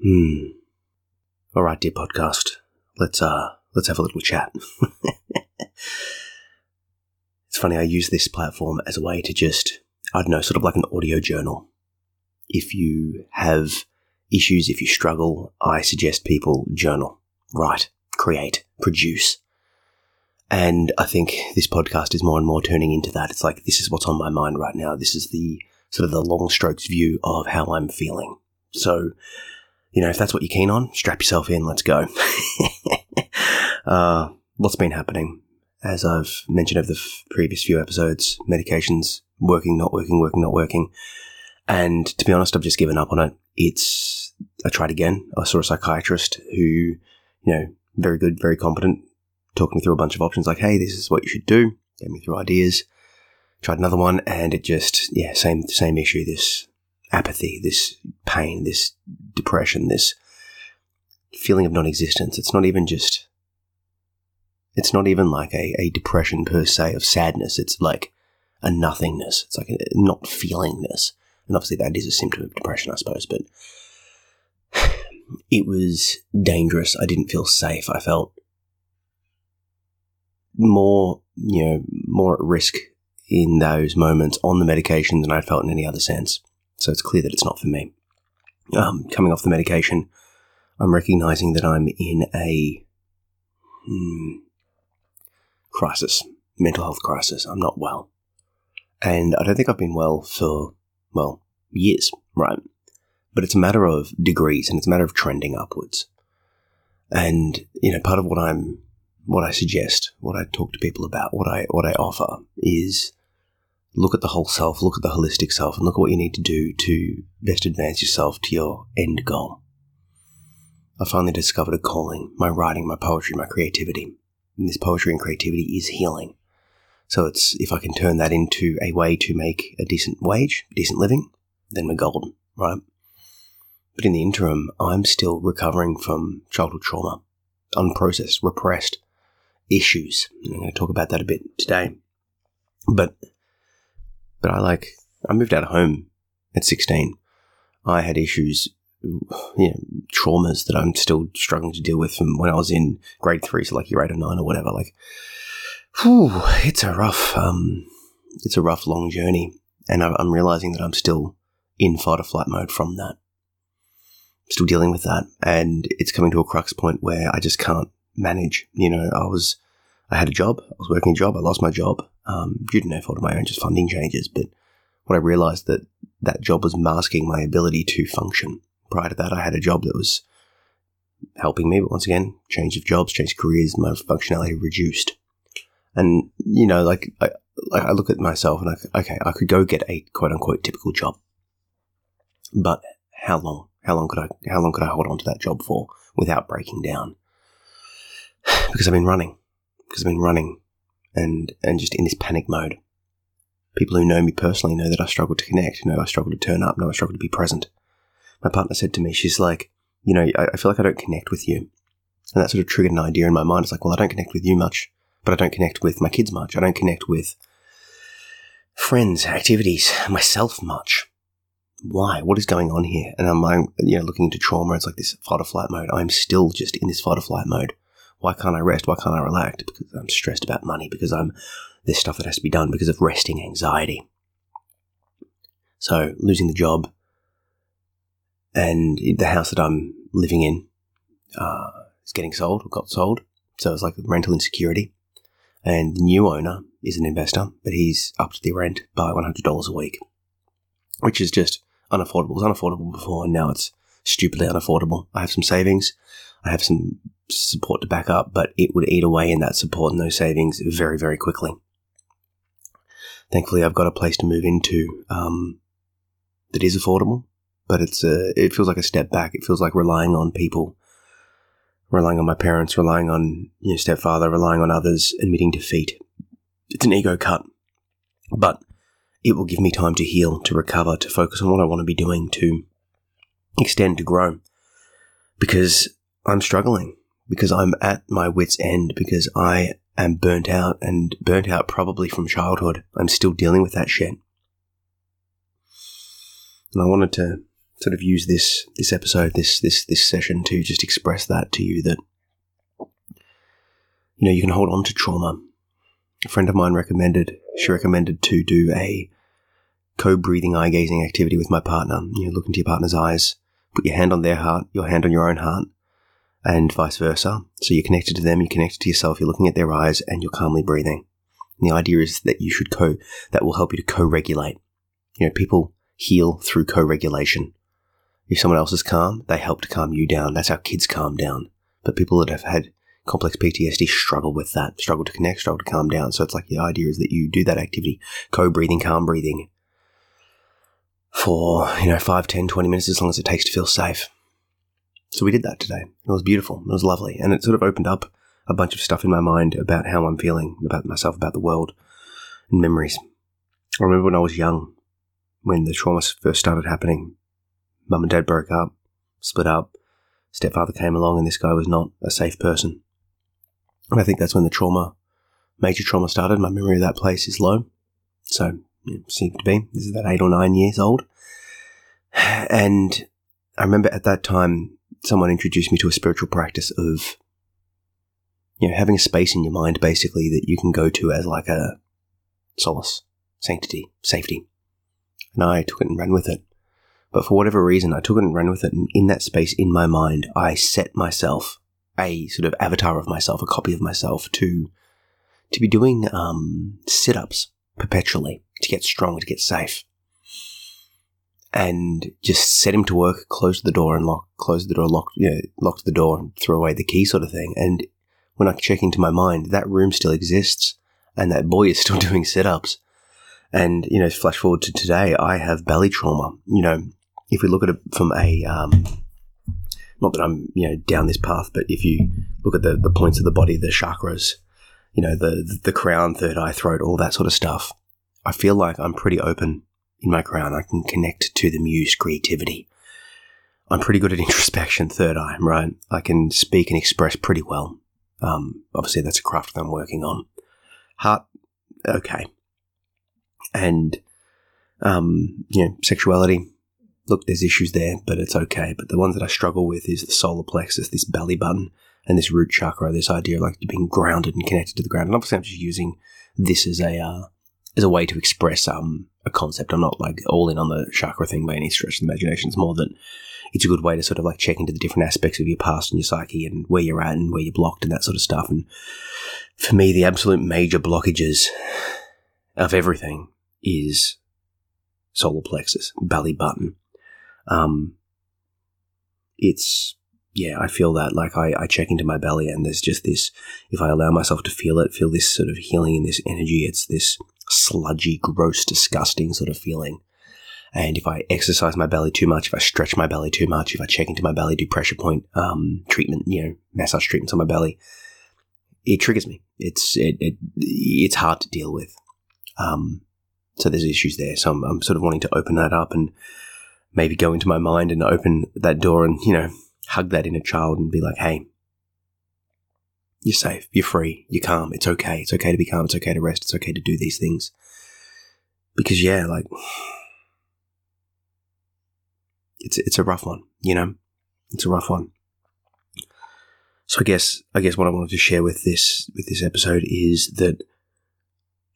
Hmm. All right, dear podcast. Let's uh let's have a little chat. it's funny. I use this platform as a way to just I don't know, sort of like an audio journal. If you have issues, if you struggle, I suggest people journal, write, create, produce. And I think this podcast is more and more turning into that. It's like this is what's on my mind right now. This is the sort of the long strokes view of how I'm feeling. So you know, if that's what you're keen on, strap yourself in. Let's go. uh, what's been happening? As I've mentioned over the f- previous few episodes, medications working, not working, working, not working. And to be honest, I've just given up on it. It's, I tried again. I saw a psychiatrist who, you know, very good, very competent, talked me through a bunch of options like, hey, this is what you should do. Gave me through ideas. Tried another one and it just, yeah, same, same issue. This apathy, this pain, this depression, this feeling of non existence. It's not even just, it's not even like a, a depression per se of sadness. It's like a nothingness. It's like a not feelingness. And obviously, that is a symptom of depression, I suppose, but it was dangerous. I didn't feel safe. I felt more, you know, more at risk in those moments on the medication than I'd felt in any other sense. So it's clear that it's not for me. Um, coming off the medication, I'm recognizing that I'm in a hmm, crisis, mental health crisis. I'm not well. And I don't think I've been well for, well, years, right? But it's a matter of degrees and it's a matter of trending upwards. And, you know, part of what I'm, what I suggest, what I talk to people about, what I, what I offer is look at the whole self, look at the holistic self, and look at what you need to do to best advance yourself to your end goal. I finally discovered a calling my writing, my poetry, my creativity. And this poetry and creativity is healing. So it's if I can turn that into a way to make a decent wage, decent living, then we're golden, right? But in the interim, I'm still recovering from childhood trauma, unprocessed, repressed issues. And I'm going to talk about that a bit today. But but I like, I moved out of home at 16. I had issues, you know, traumas that I'm still struggling to deal with from when I was in grade three, so like year eight or nine or whatever. Like, whew, it's a rough, um, it's a rough, long journey. And I'm realizing that I'm still in fight or flight mode from that. Still dealing with that. And it's coming to a crux point where I just can't manage. You know, I was, I had a job, I was working a job, I lost my job um, due to no fault of my own, just funding changes. But what I realized that that job was masking my ability to function. Prior to that, I had a job that was helping me, but once again, change of jobs, change of careers, my functionality reduced. And you know, like I, like I look at myself and I, okay, I could go get a quote unquote typical job, but how long? How long could I? How long could I hold on to that job for without breaking down? Because I've been running, because I've been running and and just in this panic mode. People who know me personally know that I struggle to connect, know I struggle to turn up, know I struggle to be present. My partner said to me, she's like, you know, I, I feel like I don't connect with you. And that sort of triggered an idea in my mind. It's like, well, I don't connect with you much, but I don't connect with my kids much. I don't connect with friends, activities, myself much. Why? What is going on here? And I'm, you know, looking into trauma. It's like this fight or flight mode. I'm still just in this fight or flight mode. Why can't I rest? Why can't I relax? Because I'm stressed about money, because I'm this stuff that has to be done because of resting anxiety. So losing the job and the house that I'm living in uh, is getting sold or got sold. So it's like rental insecurity. And the new owner is an investor, but he's upped the rent by $100 a week, which is just unaffordable. It was unaffordable before, and now it's stupidly unaffordable. I have some savings. I have some support to back up, but it would eat away in that support and those savings very, very quickly. Thankfully, I've got a place to move into um, that is affordable, but it's a, it feels like a step back. It feels like relying on people, relying on my parents, relying on you know, stepfather, relying on others, admitting defeat. It's an ego cut, but it will give me time to heal, to recover, to focus on what I want to be doing, to extend, to grow. Because I'm struggling because I'm at my wits' end because I am burnt out and burnt out probably from childhood. I'm still dealing with that shit. And I wanted to sort of use this this episode, this this this session to just express that to you that you know you can hold on to trauma. A friend of mine recommended she recommended to do a co-breathing eye gazing activity with my partner. You know, look into your partner's eyes, put your hand on their heart, your hand on your own heart, and vice versa. So you're connected to them, you're connected to yourself, you're looking at their eyes, and you're calmly breathing. And the idea is that you should co that will help you to co-regulate. You know, people heal through co-regulation. If someone else is calm, they help to calm you down. That's how kids calm down. But people that have had complex PTSD struggle with that, struggle to connect, struggle to calm down. So it's like the idea is that you do that activity, co-breathing, calm breathing, for, you know, 5, 10, 20 minutes, as long as it takes to feel safe. So we did that today. It was beautiful. It was lovely. And it sort of opened up a bunch of stuff in my mind about how I'm feeling, about myself, about the world, and memories. I remember when I was young, when the trauma first started happening, mum and dad broke up, split up, stepfather came along, and this guy was not a safe person. And I think that's when the trauma, major trauma started. My memory of that place is low. So, it seemed to be. This is about eight or nine years old. And I remember at that time, someone introduced me to a spiritual practice of, you know, having a space in your mind basically that you can go to as like a solace, sanctity, safety. And I took it and ran with it. But for whatever reason, I took it and ran with it. And in that space in my mind, I set myself a sort of avatar of myself, a copy of myself to, to be doing, um, sit ups perpetually to get strong, to get safe. And just set him to work, close the door and lock, close the door, lock, you know, locked the door and throw away the key sort of thing. And when I check into my mind, that room still exists and that boy is still doing sit ups. And, you know, flash forward to today, I have belly trauma. You know, if we look at it from a, um, not that I'm, you know, down this path, but if you look at the, the points of the body, the chakras, you know, the, the crown, third eye, throat, all that sort of stuff, I feel like I'm pretty open in my crown. I can connect to the muse creativity. I'm pretty good at introspection, third eye, right? I can speak and express pretty well. Um, obviously, that's a craft that I'm working on. Heart, okay. And, um, you know, sexuality, look, there's issues there, but it's okay. But the ones that I struggle with is the solar plexus, this belly button, and this root chakra, this idea of like being grounded and connected to the ground. And obviously, I'm just using this as a, uh, as a way to express um, a concept. I'm not like all in on the chakra thing by any stretch of the imagination. It's more that it's a good way to sort of like check into the different aspects of your past and your psyche and where you're at and where you're blocked and that sort of stuff. And for me, the absolute major blockages of everything is solar plexus, belly button. Um, it's yeah, I feel that like I, I check into my belly and there's just this, if I allow myself to feel it, feel this sort of healing and this energy, it's this sludgy, gross, disgusting sort of feeling. And if I exercise my belly too much, if I stretch my belly too much, if I check into my belly, do pressure point um, treatment, you know, massage treatments on my belly, it triggers me. It's it, it it's hard to deal with. Um, so there's issues there. So I'm, I'm sort of wanting to open that up and maybe go into my mind and open that door and you know hug that inner child and be like, hey, you're safe. You're free. You're calm. It's okay. It's okay to be calm. It's okay to rest. It's okay to do these things. Because yeah, like it's it's a rough one, you know? It's a rough one. So I guess I guess what I wanted to share with this with this episode is that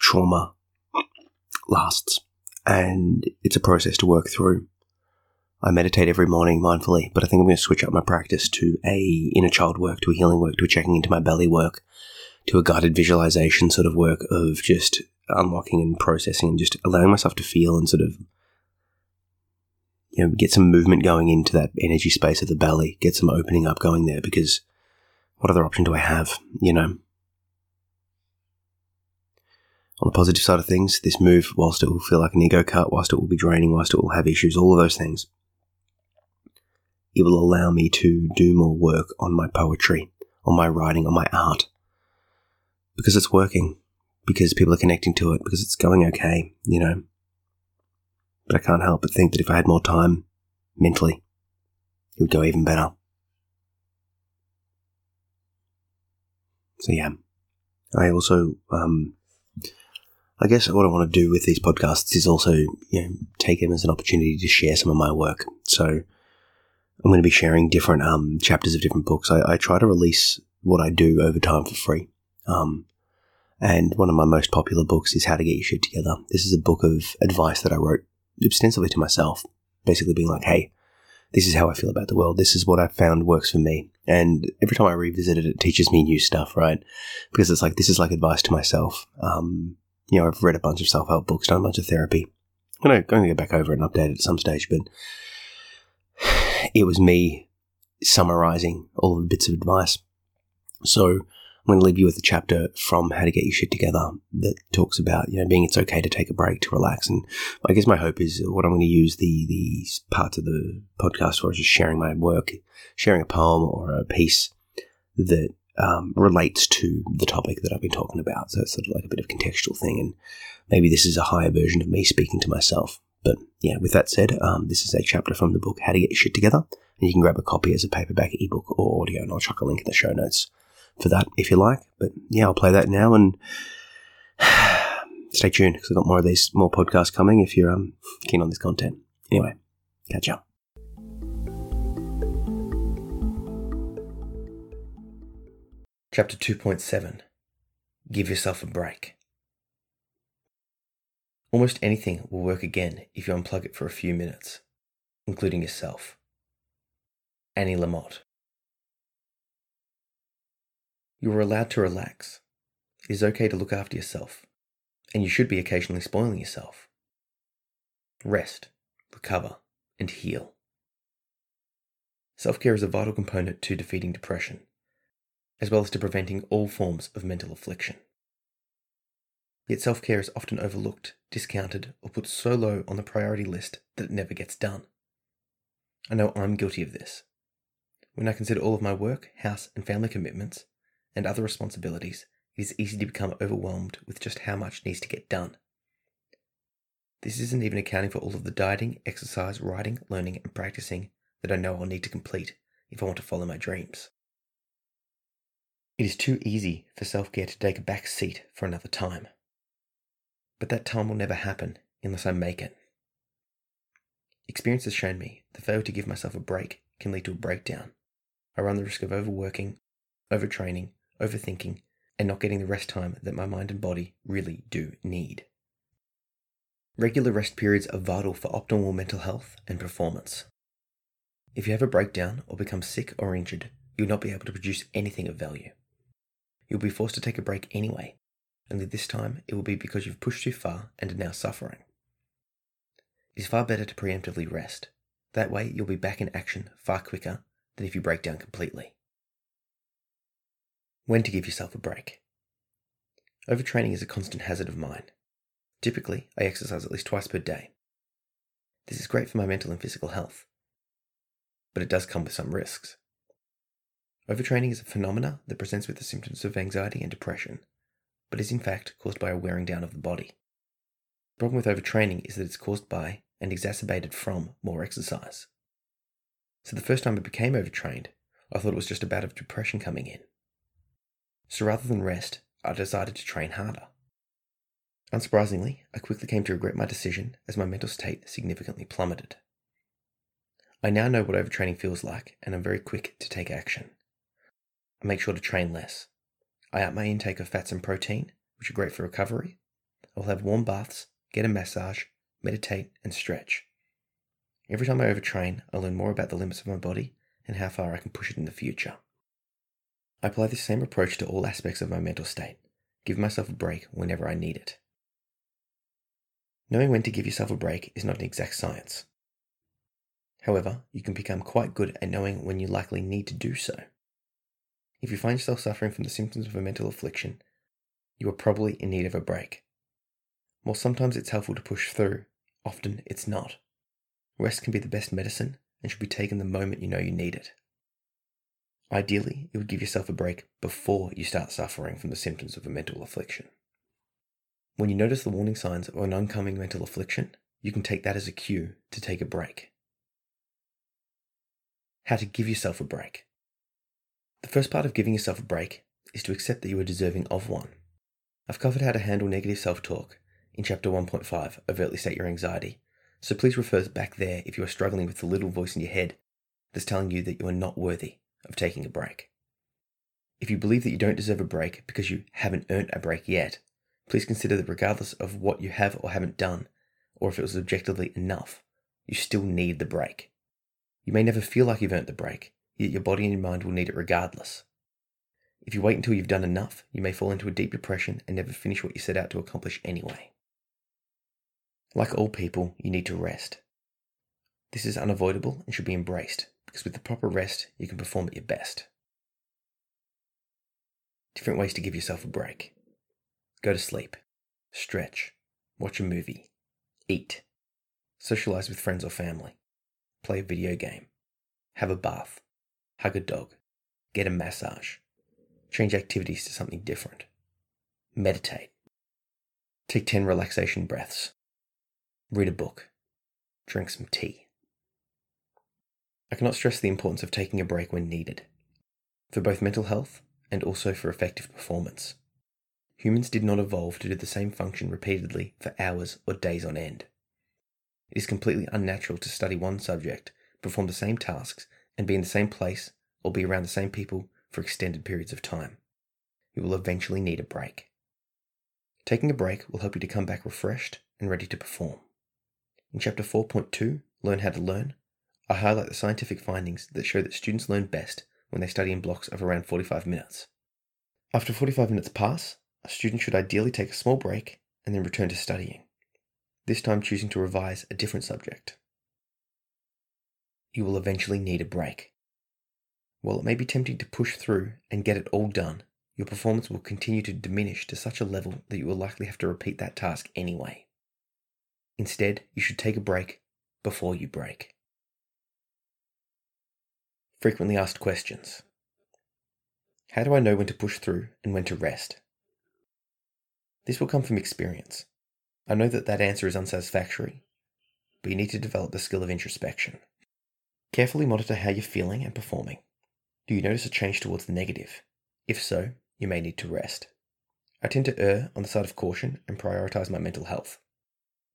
trauma lasts and it's a process to work through. I meditate every morning mindfully, but I think I'm going to switch up my practice to a inner child work, to a healing work, to a checking into my belly work, to a guided visualization sort of work of just unlocking and processing and just allowing myself to feel and sort of you know get some movement going into that energy space of the belly, get some opening up going there because what other option do I have, you know? On the positive side of things, this move, whilst it will feel like an ego cut, whilst it will be draining, whilst it will have issues, all of those things, it will allow me to do more work on my poetry, on my writing, on my art. Because it's working, because people are connecting to it, because it's going okay, you know. But I can't help but think that if I had more time mentally, it would go even better. So yeah, I also um, I guess what I want to do with these podcasts is also you know, take them as an opportunity to share some of my work. So I'm going to be sharing different um, chapters of different books. I, I, try to release what I do over time for free. Um, and one of my most popular books is How to Get Your Shit Together. This is a book of advice that I wrote ostensibly to myself, basically being like, hey, this is how I feel about the world. This is what I found works for me. And every time I revisit it, it teaches me new stuff, right? Because it's like, this is like advice to myself. Um, you know, I've read a bunch of self help books, done a bunch of therapy. I'm going to, go back over it and update it at some stage, but it was me summarizing all the bits of advice. So I'm going to leave you with a chapter from How to Get Your Shit Together that talks about, you know, being it's okay to take a break, to relax. And I guess my hope is what I'm going to use the these parts of the podcast for is just sharing my work, sharing a poem or a piece that um, relates to the topic that I've been talking about. So it's sort of like a bit of contextual thing. And maybe this is a higher version of me speaking to myself. But yeah, with that said, um, this is a chapter from the book How to Get Your Shit Together. And you can grab a copy as a paperback, ebook, or audio. And I'll chuck a link in the show notes for that if you like. But yeah, I'll play that now and stay tuned because I've got more of these, more podcasts coming if you're um, keen on this content. Anyway, catch up. Chapter 2.7 Give Yourself a Break. Almost anything will work again if you unplug it for a few minutes, including yourself. Annie Lamott. You are allowed to relax. It is okay to look after yourself, and you should be occasionally spoiling yourself. Rest, recover, and heal. Self care is a vital component to defeating depression, as well as to preventing all forms of mental affliction. Yet self care is often overlooked, discounted, or put so low on the priority list that it never gets done. I know I'm guilty of this. When I consider all of my work, house, and family commitments, and other responsibilities, it is easy to become overwhelmed with just how much needs to get done. This isn't even accounting for all of the dieting, exercise, writing, learning, and practicing that I know I'll need to complete if I want to follow my dreams. It is too easy for self care to take a back seat for another time. But that time will never happen unless I make it. Experience has shown me the failure to give myself a break can lead to a breakdown. I run the risk of overworking, overtraining, overthinking, and not getting the rest time that my mind and body really do need. Regular rest periods are vital for optimal mental health and performance. If you have a breakdown or become sick or injured, you'll not be able to produce anything of value. You'll be forced to take a break anyway, only this time it will be because you've pushed too far and are now suffering. It is far better to preemptively rest. That way you'll be back in action far quicker than if you break down completely. When to give yourself a break. Overtraining is a constant hazard of mine. Typically, I exercise at least twice per day. This is great for my mental and physical health, but it does come with some risks. Overtraining is a phenomena that presents with the symptoms of anxiety and depression, but is in fact caused by a wearing down of the body. The problem with overtraining is that it's caused by and exacerbated from more exercise. So the first time I became overtrained, I thought it was just a bout of depression coming in. So rather than rest, I decided to train harder. Unsurprisingly, I quickly came to regret my decision as my mental state significantly plummeted. I now know what overtraining feels like and I'm very quick to take action. I make sure to train less. I up my intake of fats and protein, which are great for recovery. I will have warm baths, get a massage, meditate, and stretch. Every time I overtrain, I learn more about the limits of my body and how far I can push it in the future. I apply this same approach to all aspects of my mental state, give myself a break whenever I need it. Knowing when to give yourself a break is not an exact science. However, you can become quite good at knowing when you likely need to do so. If you find yourself suffering from the symptoms of a mental affliction, you are probably in need of a break. While sometimes it's helpful to push through, often it's not. Rest can be the best medicine and should be taken the moment you know you need it. Ideally, you would give yourself a break before you start suffering from the symptoms of a mental affliction. When you notice the warning signs of an oncoming mental affliction, you can take that as a cue to take a break. How to give yourself a break. The first part of giving yourself a break is to accept that you are deserving of one. I've covered how to handle negative self talk in chapter 1.5, Overtly State Your Anxiety, so please refer back there if you are struggling with the little voice in your head that's telling you that you are not worthy of taking a break. If you believe that you don't deserve a break because you haven't earned a break yet, please consider that regardless of what you have or haven't done, or if it was objectively enough, you still need the break. You may never feel like you've earned the break, yet your body and your mind will need it regardless. If you wait until you've done enough, you may fall into a deep depression and never finish what you set out to accomplish anyway. Like all people, you need to rest. This is unavoidable and should be embraced because with the proper rest, you can perform at your best. Different ways to give yourself a break go to sleep, stretch, watch a movie, eat, socialize with friends or family, play a video game, have a bath, hug a dog, get a massage, Change activities to something different. Meditate. Take 10 relaxation breaths. Read a book. Drink some tea. I cannot stress the importance of taking a break when needed, for both mental health and also for effective performance. Humans did not evolve to do the same function repeatedly for hours or days on end. It is completely unnatural to study one subject, perform the same tasks, and be in the same place or be around the same people for extended periods of time. You will eventually need a break. Taking a break will help you to come back refreshed and ready to perform. In Chapter 4.2, Learn How to Learn, I highlight the scientific findings that show that students learn best when they study in blocks of around 45 minutes. After 45 minutes pass, a student should ideally take a small break and then return to studying, this time choosing to revise a different subject. You will eventually need a break. While it may be tempting to push through and get it all done, your performance will continue to diminish to such a level that you will likely have to repeat that task anyway. Instead, you should take a break before you break. Frequently asked questions How do I know when to push through and when to rest? This will come from experience. I know that that answer is unsatisfactory, but you need to develop the skill of introspection. Carefully monitor how you're feeling and performing. Do you notice a change towards the negative? If so, you may need to rest. I tend to err on the side of caution and prioritize my mental health.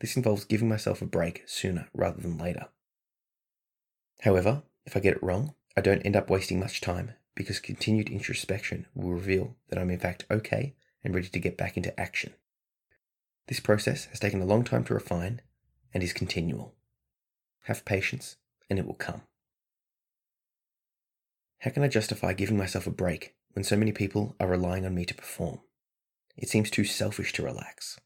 This involves giving myself a break sooner rather than later. However, if I get it wrong, I don't end up wasting much time because continued introspection will reveal that I'm in fact okay and ready to get back into action. This process has taken a long time to refine and is continual. Have patience and it will come. How can I justify giving myself a break when so many people are relying on me to perform? It seems too selfish to relax.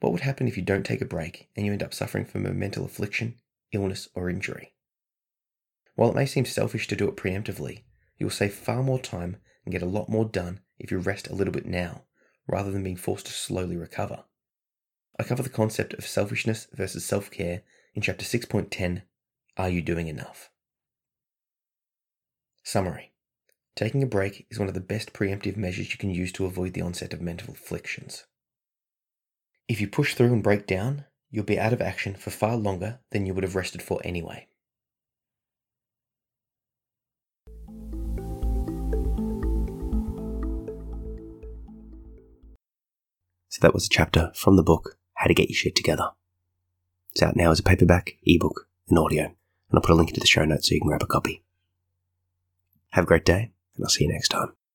What would happen if you don't take a break and you end up suffering from a mental affliction, illness, or injury? While it may seem selfish to do it preemptively, you will save far more time and get a lot more done if you rest a little bit now, rather than being forced to slowly recover. I cover the concept of selfishness versus self care in Chapter 6.10 Are You Doing Enough? Summary Taking a break is one of the best preemptive measures you can use to avoid the onset of mental afflictions. If you push through and break down, you'll be out of action for far longer than you would have rested for anyway. So that was a chapter from the book How to Get Your Shit Together. It's out now as a paperback, ebook, and audio, and I'll put a link into the show notes so you can grab a copy. Have a great day, and I'll see you next time.